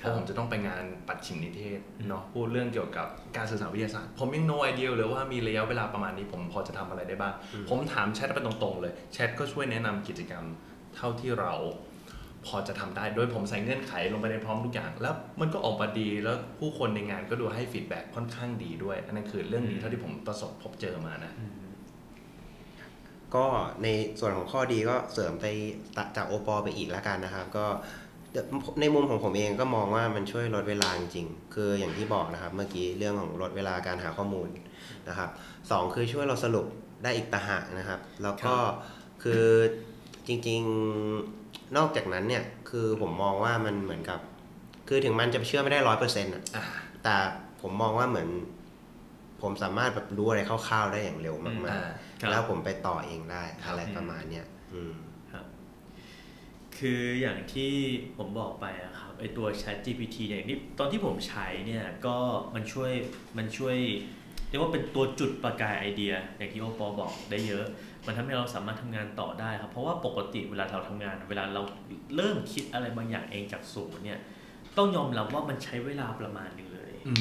คเพรับราะผมจะต้องไปงานปัดฉิมนิเทศอืมเนาะพูดเรื่องเกี่ยวกับการสื่อสารวิทยาศาสตร์ ผมยัง no idea เลยว่ามีระยะเวลาประมาณนี้ผมพอจะทำอะไรได้บ้าง ผมถามแชทไปตรงๆเลยแชทก็ช่วยแนะนำกิจกรรมเท่าที่เราพอจะทำได้ โดยผมใส่เงื่อนไขลงไปในพร้อมทุกอย่าง แล้วมันก็ออกมาดีแล้วผู้คนในงานก็ดูให้ฟีดแบ็ค่อนข้างดีด้วย อันนั้นคือเรื่องดีเท่าที่ผมประสบพบเจอมานะอืม ก็ในส่วนของข้อดีก็เสริมไปจากโอปอไปอีกแล้วกันนะครับ ก็ในมุมของผมเองก็มองว่ามันช่วยลดเวลาจริงๆคืออย่างที่บอกนะครับ เมื่อกี้เรื่องของลดเวลาการหาข้อมูลนะครับสองคือช่วยเราสรุปได้อีกต่างหากนะครับ แล้วก็คือจริงๆนอกจากนั้นเนี่ยคือผมมองว่ามันเหมือนกับ คือถึงมันจะเชื่อไม่ได้ร้อยเปอร์เซ็นต์อ่าแต่ผมมองว่าเหมือน ผมสามารถแบบรู้อะไรคร่าวๆได้อย่างเร็วมากอ่าครับๆแล้วผมไปต่อเองได้ครับอะไรประมาณเนี้ยอืมครับคืออย่างที่ผมบอกไปอะครับไอตัว Chat GPT เนี่ยนี่ตอนที่ผมใช้เนี่ยก็มันช่วยมันช่วยเรียกว่าเป็นตัวจุดประกายไอเดีย อย่างที่โอปอบอกได้เยอะ มันทำให้เราสามารถทำงานต่อได้ครับ เพราะว่าปกติเวลาเราทำงาน เวลาเราเริ่มคิดอะไรบางอย่างเองจากศูนย์เนี่ยต้องยอมรับว่ามันใช้เวลาประมาณหนึงเลยอื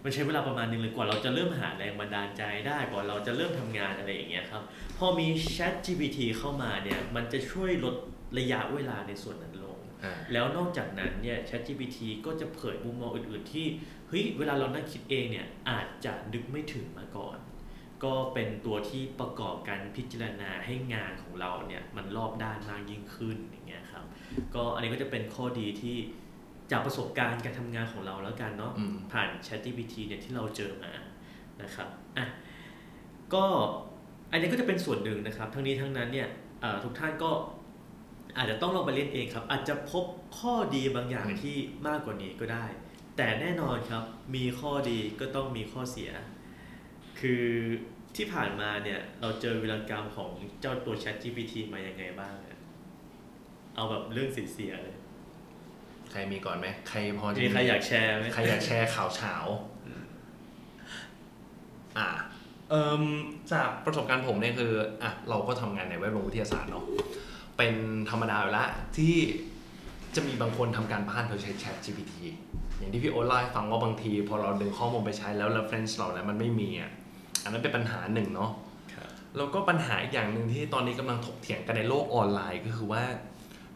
มมันใช้เวลาประมาณนึงเลยกว่าเราจะเริ่มหาแรงบันดาลใจได้กว่าเราจะเริ่มทำงานอะไรอย่างเงี้ยครับพอมี Chat GPT เข้ามาเนี่ยมันจะช่วยลดระยะเวลาในส่วนนั้นลงอ่าแล้วนอกจากนั้นเนี่ย Chat GPT ก็จะเผยมุมมองอื่น ๆ ที่เฮ้ยเวลาเรานั่งคิดเองเนี่ยอาจจะนึกไม่ถึงมาก่อน ก็เป็นตัวที่ประกอบการพิจารณาให้งานของเราเนี่ยมันรอบด้านมากยิ่งขึ้นอย่างเงี้ยครับก็อันนี้ก็จะเป็นข้อดีที่ จากประสบการณ์การทำงานของเราแล้วกันเนาะอืม ผ่าน ChatGPT เนี่ยที่เราเจอมานะครับอะก็อันนี้ก็จะเป็นส่วนหนึ่งนะครับ ทั้งนี้ทั้งนั้นเนี่ยเอ่อทุกท่านก็อาจจะต้องลองไปเล่นเองครับ อาจจะพบข้อดีบางอย่างอืม ที่มากกว่านี้ก็ได้ แต่แน่นอนครับมีข้อดีก็ต้องมีข้อเสีย คือที่ผ่านมาเนี่ยเราเจอวิรกรรมของเจ้าตัว ChatGPT มายังไงบ้างอะเอาแบบเรื่องเสียๆเลย ใครมีก่อนไหมใครพอจะมีใครอยากแชร์ไหมใครอยากแชร์ข่าวเฉาอ่าเอ่มจากประสบการณ์ผมเนี่ยคืออะเราก็ทำงานในแวดวงวิทยาศาสตร์เนาะเป็นธรรมดาอยู่แล้วที่จะมีบางคนทำการบ้านโดยใช้ Chat GPT อย่างที่พี่โอ๊ตเล่าให้ฟังว่าบางที พอเราดึงข้อมูลไปใช้แล้ว reference เราแล้วมันไม่มีอะอันนั้นเป็นปัญหาหนึ่งเนาะครับแล้วก็ปัญหาอีกอย่างหนึ่งที่ตอนนี้กำลังถกเถียงกันในโลกออนไลน์ก็คือว่า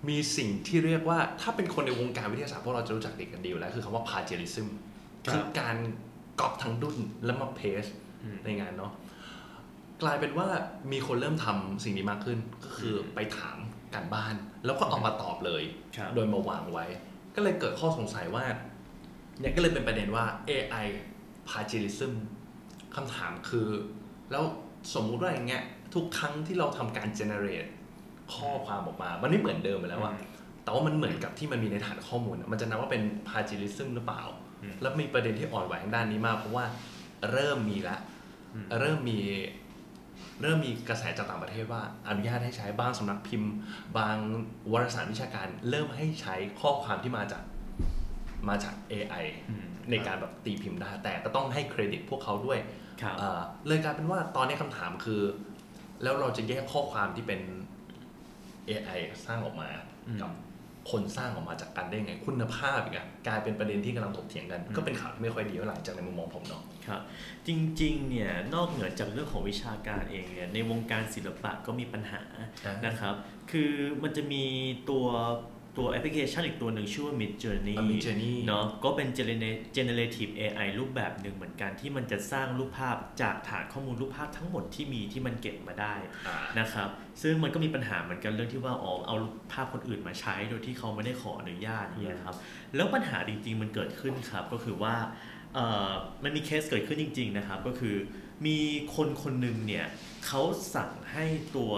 มีสิ่งที่เรียกว่าถ้าเป็นคนในวงการวิทยาศาสตร์พวกเราจะรู้จักดีกันดีอยู่แล้ว คือคำว่า plagiarism ครับคือการก๊อปทั้งดุนแล้วมาเพสอืมในงานเนาะกลายเป็นว่ามีคนเริ่มทำสิ่งนี้มากขึ้น ก็คือไปถามการบ้าน แล้วก็เอามาตอบเลยครับโดยมาวางไว้ ก็เลยเกิดข้อสงสัยว่าเนี่ยก็เลยเป็นประเด็นว่า AI plagiarism คำถามคือ แล้วสมมุติว่าอย่างเงี้ยทุกครั้งที่เราทำการ generate ข้อความออกมา มันไม่เหมือนเดิมไปแล้วอะแต่ว่ามันเหมือนกับที่มันมีในฐานข้อมูลอะมันจะนับว่าเป็น plagiarism หรือเปล่าอืมแล้วมีประเด็นที่อ่อนไหวทางด้านนี้มากเพราะว่าเริ่มมีละอืมเริ่มมี เริ่มมีกระแสจากต่างประเทศว่าอนุญาตให้ใช้บางสำนักพิมพ์ บางวารสารวิชาการ เริ่มให้ใช้ข้อความที่มาจากมาจาก AI อืมในการแบบตีพิมพ์ได้ แต่ก็ต้องให้เครดิตพวกเขาด้วยครับเอ่อเลยกลายเป็นว่าตอนนี้คำถามคือ แล้วเราจะแยกข้อความที่เป็น AI สร้างออกมาอืมกับคนสร้างออกมาจากกันได้ไงคุณภาพอีกอะกลายเป็นประเด็นที่กำลังถกเถียงกันอืมก็เป็นข่าวที่ไม่ค่อยดีเท่าไหร่จากในมุมมองผมเนาะครับจริงๆเนี่ยนอกเหนือจากเรื่องของวิชาการเองเนี่ยในวงการศิลปะก็มีปัญหาอ่านนะครับ คือมันจะมีตัว ตัวแอปพลิเคชันอีกตัวหนึ่งชื่อว่า Mid Journey อะ Mid Journey เนาะก็เป็น Genera- generative AI รูปแบบหนึ่งเหมือนกันที่มันจะสร้างรูปภาพจากฐานข้อมูลรูปภาพทั้งหมดที่มีที่มันเก็บมาได้อ่านะครับซึ่งมันก็มีปัญหาเหมือนกันเรื่องที่ว่าอ๋อเอารูปภาพคนอื่นมาใช้โดยที่เขาไม่ได้ขออนุญาตอย่างเงี้ยครับแล้วปัญหาจริงๆมันเกิดขึ้นครับก็คือว่าเอ่อมันมีเคสเกิดขึ้นจริง ๆ นะครับ ก็คือ มีคนคนหนึ่งเนี่ยเขาสั่งให้ตัว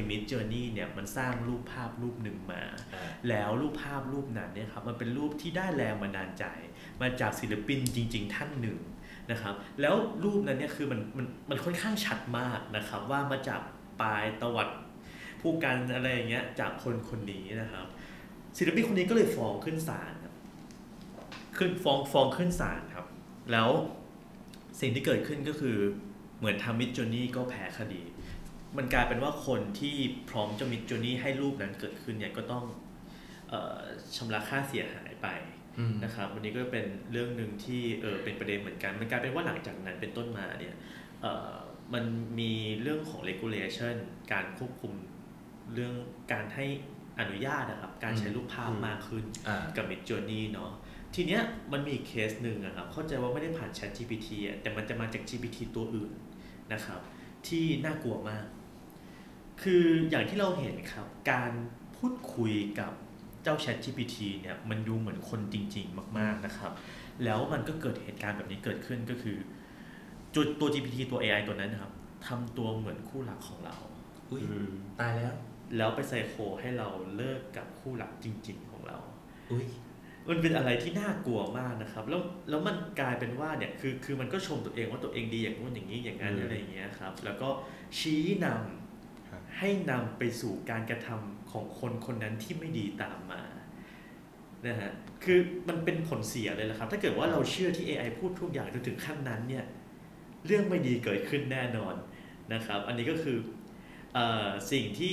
e m i d Journey เนี่ยมันสร้างรูปภาพรูปหนึ่งมาอ่าแล้วรูปภาพรูปนั้นเนี่ยครับมันเป็นรูปที่ได้แรงบันดาลใจ มาจากศิลปินจริง ๆ ท่านหนึ่งนะครับแล้วรูปนั้นเนี่ยคือมันมันมันค่อนข้างชัดมากนะครับว่ามาจากปลายตวัดผู้กันอะไรอย่างเงี้ยจากคนคนนี้นะครับ ศิลปินคนนี้ก็เลยฟ้องขึ้นศาลครับขึ้นฟ้องฟ้องขึ้นศาลครับ แล้ว สิ่งที่เกิดขึ้นก็คือเหมือนทำมิดจ o นี่ก็แพ้คดี มันกลายเป็นว่าคนที่พร้อมจะมิดจ o นี่ให้รูปนั้นเกิดขึ้นเนี่ยก็ต้องเออชำระค่าเสียหายไปอืมนะครับวันนี้ก็เป็นเรื่องหนึ่งที่เออเป็นประเด็นเหมือนกัน มันกลายเป็นว่าหลังจากนั้นเป็นต้นมาเนี่ยเออมันมีเรื่องของ regulation การควบคุมเรื่องการให้อนุญาตนะครับ การใช้รูปภาพอืมมากขึ้นอ่ากับ Mid Journey เนาะ ทีเนี้ยมันมีอีกเคสหนึ่งอะครับเข้าใจว่าไม่ได้ผ่าน Chat GPT อะแต่มันจะมาจาก GPT ตัวอื่นนะครับ ที่น่ากลัวมาก คืออย่างที่เราเห็นครับ การพูดคุยกับเจ้า Chat GPT เนี่ยมันดูเหมือนคนจริง ๆ มาก ๆนะครับ แล้วมันก็เกิดเหตุการณ์แบบนี้เกิดขึ้นก็คือจุดตัว GPT ตัว AI ตัวนั้นนะครับทำตัวเหมือนคู่รักของเรา อุ้ยอืมตายแล้ว แล้วไปไซโคให้เราเลิกกับคู่รักจริง ๆ ของเรา อุ้ย มันเป็นอะไรที่น่ากลัวมากนะครับ แล้วแล้วมันกลายเป็นว่าเนี่ยคือคือมันก็ชมตัวเองว่าตัวเองดีอย่างนู้นอย่างนี้อย่างนั้นอืมอะไรอย่างเงี้ยครับ แล้วก็ชี้นำครับให้นำไปสู่การกระทำของคนคนนั้นที่ไม่ดีตามมานะฮะคือมันเป็นผลเสียเลยละครับ ถ้าเกิดว่าเราเชื่อที่ AI พูดทุกอย่างจนถึงขั้นนั้นเนี่ยเรื่องไม่ดีเกิดขึ้นแน่นอนนะครับ อันนี้ก็คือเออสิ่งที่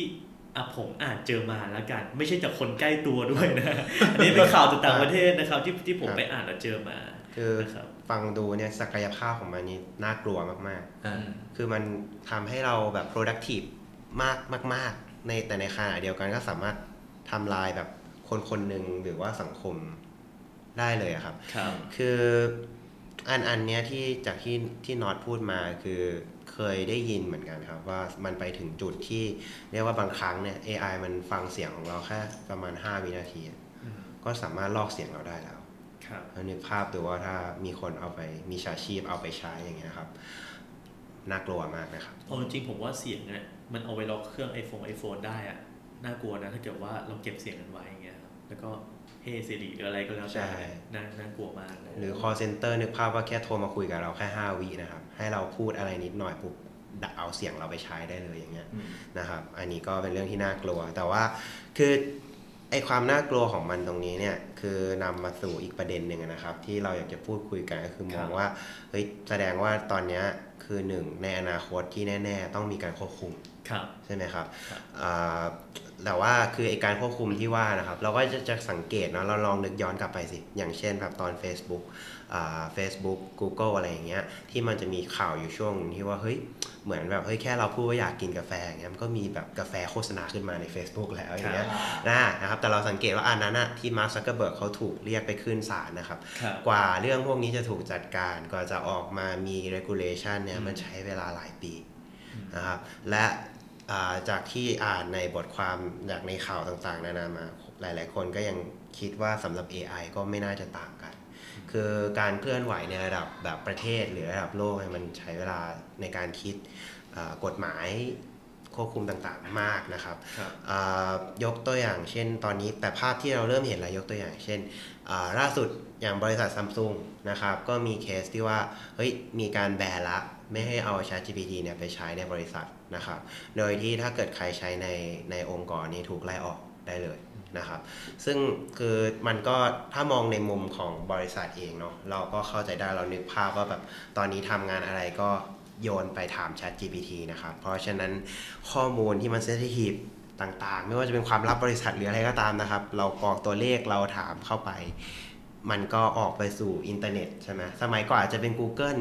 อะผมอาจเจอมาแล้วกัน ไม่ใช่จากคนใกล้ตัวด้วยนะอันนี้เป็นข่าวจากต่างประเทศนะครับ ที่ที่ผมครับไปอ่านแล้วเจอมาคือนะครับฟังดูเนี่ยศักยภาพของมันนี่น่ากลัวมากอ่าๆคือมันทำให้เราแบบ productive มากมาก ๆ ในแต่ในขณะเดียวกันก็สามารถทำลายแบบคนคนหนึ่งหรือว่าสังคมได้เลยอะครับครับ คืออันอันเนี้ยที่จากที่ที่น็อตพูดมาคือ เคยได้ยินเหมือนกันครับว่ามันไปถึงจุดที่เรียกว่าบางครั้งเนี่ย AI มันฟังเสียงของเราแค่ประมาณ 5 วินาทีอะอืมก็สามารถลอกเสียงเราได้แล้วครับแล้วนึกภาพดูว่าถ้ามีคนเอาไปมีชาชีพเอาไปใช้อย่างเงี้ยครับน่ากลัวมากนะครับเอาจริงๆผมว่าเสียงเนี่ยมันเอาไว้ล็อกเครื่อง iPhone iPhone ได้อะน่ากลัวนะถ้าเกิดว่าเราเก็บเสียงกันไว้อย่างเงี้ยครับแล้วก็ เฮซิริหรืออะไรก็แล้วใช่แต่น่าน่ากลัวมากเลยหรือ call center นึกภาพว่าแค่โทรมาคุยกับเราแค่ 5 วินะครับ ให้เราพูดอะไรนิดหน่อยปุ๊บดักเอาเสียงเราไปใช้ได้เลยอย่างเงี้ยอืมนะครับ อันนี้ก็เป็นเรื่องที่น่ากลัว แต่ว่าคือไอความน่ากลัวของมันตรงนี้เนี่ยคือนำมาสู่อีกประเด็นหนึ่งนะครับ ที่เราอยากจะพูดคุยกันก็คือมองว่าเฮ้ยแสดงว่าตอนเนี้ยคือหนึ่งในอนาคตที่แน่ ๆ ต้องมีการควบคุมครับ ใช่ไหมครับครับอ่าแต่ว่าคือไอการควบคุมที่ว่านะครับ เราก็จะจะสังเกตเนาะเราลองนึกย้อนกลับไปสิ อย่างเช่นแบบตอน Facebook อ่า Facebook Google อะไรอย่างเงี้ยที่มันจะมีข่าวอยู่ช่วงหนึ่งที่ว่าเฮ้ยเหมือนแบบเฮ้ยแค่เราพูดว่าอยากกินกาแฟอย่างเงี้ยมันก็มีแบบกาแฟโฆษณาขึ้นมาใน Facebook แล้วอย่างเงี้ยนะนะครับแต่เราสังเกตว่าอันนั้นอะที่มาร์คซักเกอร์เบิร์กเขาถูกเรียกไปขึ้นศาลนะครับครับกว่าเรื่องพวกนี้จะถูกจัดการกว่าจะออกมามี regulation เนี่ยมันใช้เวลาหลายปีนะครับและอ่า จากที่อ่านในบทความจากในข่าวต่างๆ นานามาหลาย ๆ คนก็ยังคิดว่าสำหรับ AI ก็ไม่น่าจะต่างกัน คือการเคลื่อนไหวในระดับแบบประเทศหรือระดับโลกเนี่ยมันใช้เวลาในการคิดอ่ากฎหมายควบคุมต่างๆมากนะครับครับอ่ายกตัวอย่างเช่นตอนนี้แต่ภาพที่เราเริ่มเห็นแล้วยกตัวอย่างเช่นอ่าล่าสุดอย่างบริษัทซัมซุงนะครับก็มีเคสที่ว่าเฮ้ยมีการแบนละ ไม่ให้เอา ChatGPT เนี่ยไปใช้ในบริษัทนะครับ โดยที่ถ้าเกิดใครใช้ในในองค์กรนี้ถูกไล่ออกได้เลยนะครับ ซึ่งคือมันก็ถ้ามองในมุมของบริษัทเองเนาะเราก็เข้าใจได้เรานึกภาพว่าแบบตอนนี้ทำงานอะไรก็โยนไปถาม Chat GPT นะครับ เพราะฉะนั้นข้อมูลที่มัน sensitive ต่างๆ ไม่ว่าจะเป็นความลับบริษัทหรืออะไรก็ตามนะครับ เรากรอกตัวเลขเราถามเข้าไป มันก็ออกไปสู่อินเทอร์เน็ตใช่ไหมสมัยก่อนอาจจะเป็น Google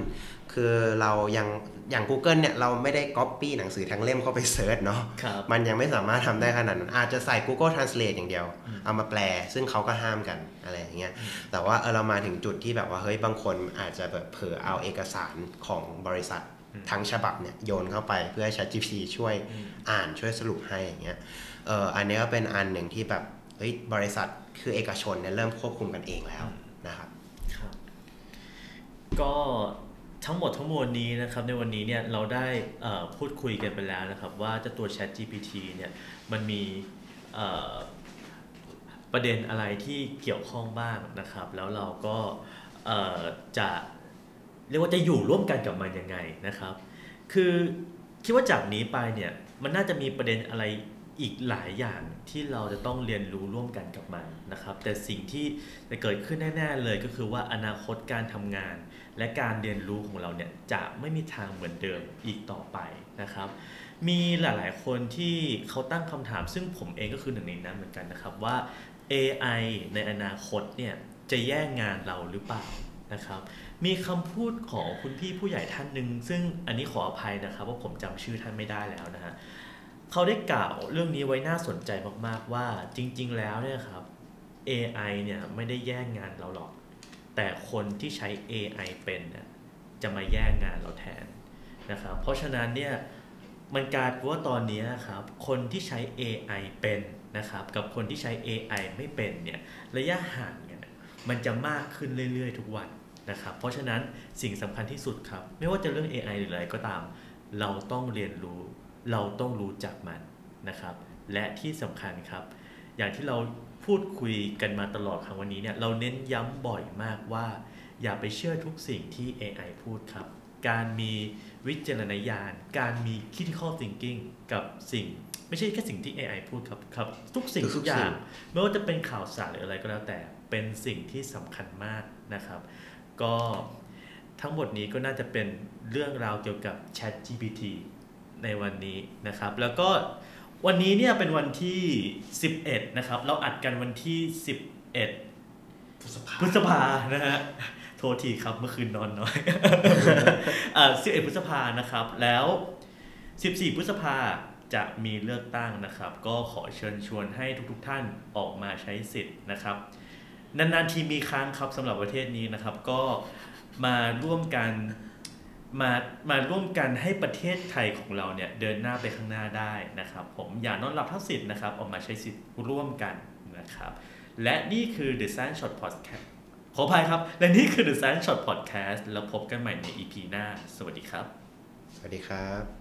คือเรายังอย่าง Google เนี่ยเราไม่ได้ก๊อปปี้หนังสือทั้งเล่มเข้าไป search เนาะครับมันยังไม่สามารถทำได้ขนาดนั้นอาจจะใส่ Google Translate อย่างเดียว เอามาแปล ซึ่งเขาก็ห้ามกันอะไรอย่างเงี้ยแต่ว่าเออเรามาถึงจุดที่แบบว่าเฮ้ยบางคนอาจจะแบบเผลอเอาเอกสารของบริษัททั้งฉบับเนี่ยโยนเข้าไปเพื่อให้ ChatGPT ช่วยอ่านช่วยสรุปให้อย่างเงี้ยเอออันนี้ก็เป็นอันหนึ่งที่แบบเฮ้ยบริษัท คือเอกชนเนี่ยเริ่มควบคุมกันเองแล้วนะครับครับก็ทั้งหมดทั้งมวลนี้นะครับในวันนี้เนี่ยเราได้เอ่อพูดคุยกันไปแล้วนะครับว่าเจะตัว Chat GPT เนี่ยมันมีเอ่อประเด็นอะไรที่เกี่ยวข้องบ้างนะครับ แล้วเราก็เอ่อจะเรียกว่าจะอยู่ร่วมกันกับมันยังไงนะครับ คือคิดว่าจากนี้ไปเนี่ยมันน่าจะมีประเด็นอะไร อีกหลายอย่างที่เราจะต้องเรียนรู้ร่วมกันกับมันนะครับ แต่สิ่งที่จะเกิดขึ้นแน่ๆเลยก็คือว่าอนาคตการทำงาน และการเรียนรู้ของเราเนี่ยจะไม่มีทางเหมือนเดิมอีกต่อไปนะครับ มีหลายๆคนที่เขาตั้งคำถาม ซึ่งผมเองก็คือหนึ่งในนั้นเหมือนกันนะครับว่า AI ในอนาคตเนี่ยจะแย่งงานเราหรือเปล่านะครับมีคำพูดของคุณพี่ผู้ใหญ่ท่านหนึ่งซึ่งอันนี้ขออภัยนะครับว่าผมจำชื่อท่านไม่ได้แล้วนะฮะ เขาได้กล่าวเรื่องนี้ไว้น่าสนใจมากๆว่าจริง ๆ แล้วเนี่ยครับ AI เนี่ยไม่ได้แย่งงานเราหรอก แต่คนที่ใช้ AI เป็นน่ะจะมาแย่งงานเราแทนนะครับ เพราะฉะนั้นเนี่ยมันกลายเป็นว่าตอนนี้ครับคนที่ใช้ AI เป็นนะครับกับคนที่ใช้ AI ไม่เป็นเนี่ยระยะห่างเนี่ยมันจะมากขึ้นเรื่อยๆ ทุกวันนะครับ เพราะฉะนั้นสิ่งสำคัญที่สุดครับ ไม่ว่าจะเรื่อง AI หรืออะไรก็ตาม เราต้องเรียนรู้ เราต้องรู้จักมันนะครับ และที่สำคัญครับ อย่างที่เราพูดคุยกันมาตลอดครั้งวันนี้เนี่ยเราเน้นย้ำบ่อยมากว่า อย่าไปเชื่อทุกสิ่งที่ AI พูดครับ การมีวิจารณญาณ การมี critical thinking กับสิ่ง ไม่ใช่แค่สิ่งที่ AI พูดครับครับทุกสิ่งทุกอย่าง ไม่ว่าจะเป็นข่าวสารหรืออะไรก็แล้วแต่เป็นสิ่งที่สำคัญมากนะครับ ก็ทั้งหมดนี้ก็น่าจะเป็นเรื่องราวเกี่ยวกับ Chat GPT ในวันนี้นะครับ แล้วก็วันนี้เนี่ยเป็นวันที่ 11 นะครับ เราอัดกันวันที่ 11 พฤษภาพฤษภานะฮะโทษทีครับเมื่อคืนนอนน้อยอ่า11 พฤษภานะครับ แล้ว 14 พฤษภาจะมีเลือกตั้งนะครับ ก็ขอเชิญชวนให้ทุกๆท่านออกมาใช้สิทธิ์นะครับ นานๆทีมีครั้งครับสำหรับประเทศนี้นะครับ ก็มาร่วมกัน มามาร่วมกันให้ประเทศไทยของเราเนี่ยเดินหน้าไปข้างหน้าได้นะครับ ผมอย่านอนหลับทักสิทธิ์นะครับ ออกมาใช้สิทธิ์ร่วมกันนะครับ และนี่คือ The Science Shot Podcast ขออภัยครับ และนี่คือ The Science Shot Podcast แล้วพบกันใหม่ใน EP หน้า สวัสดีครับ สวัสดีครับ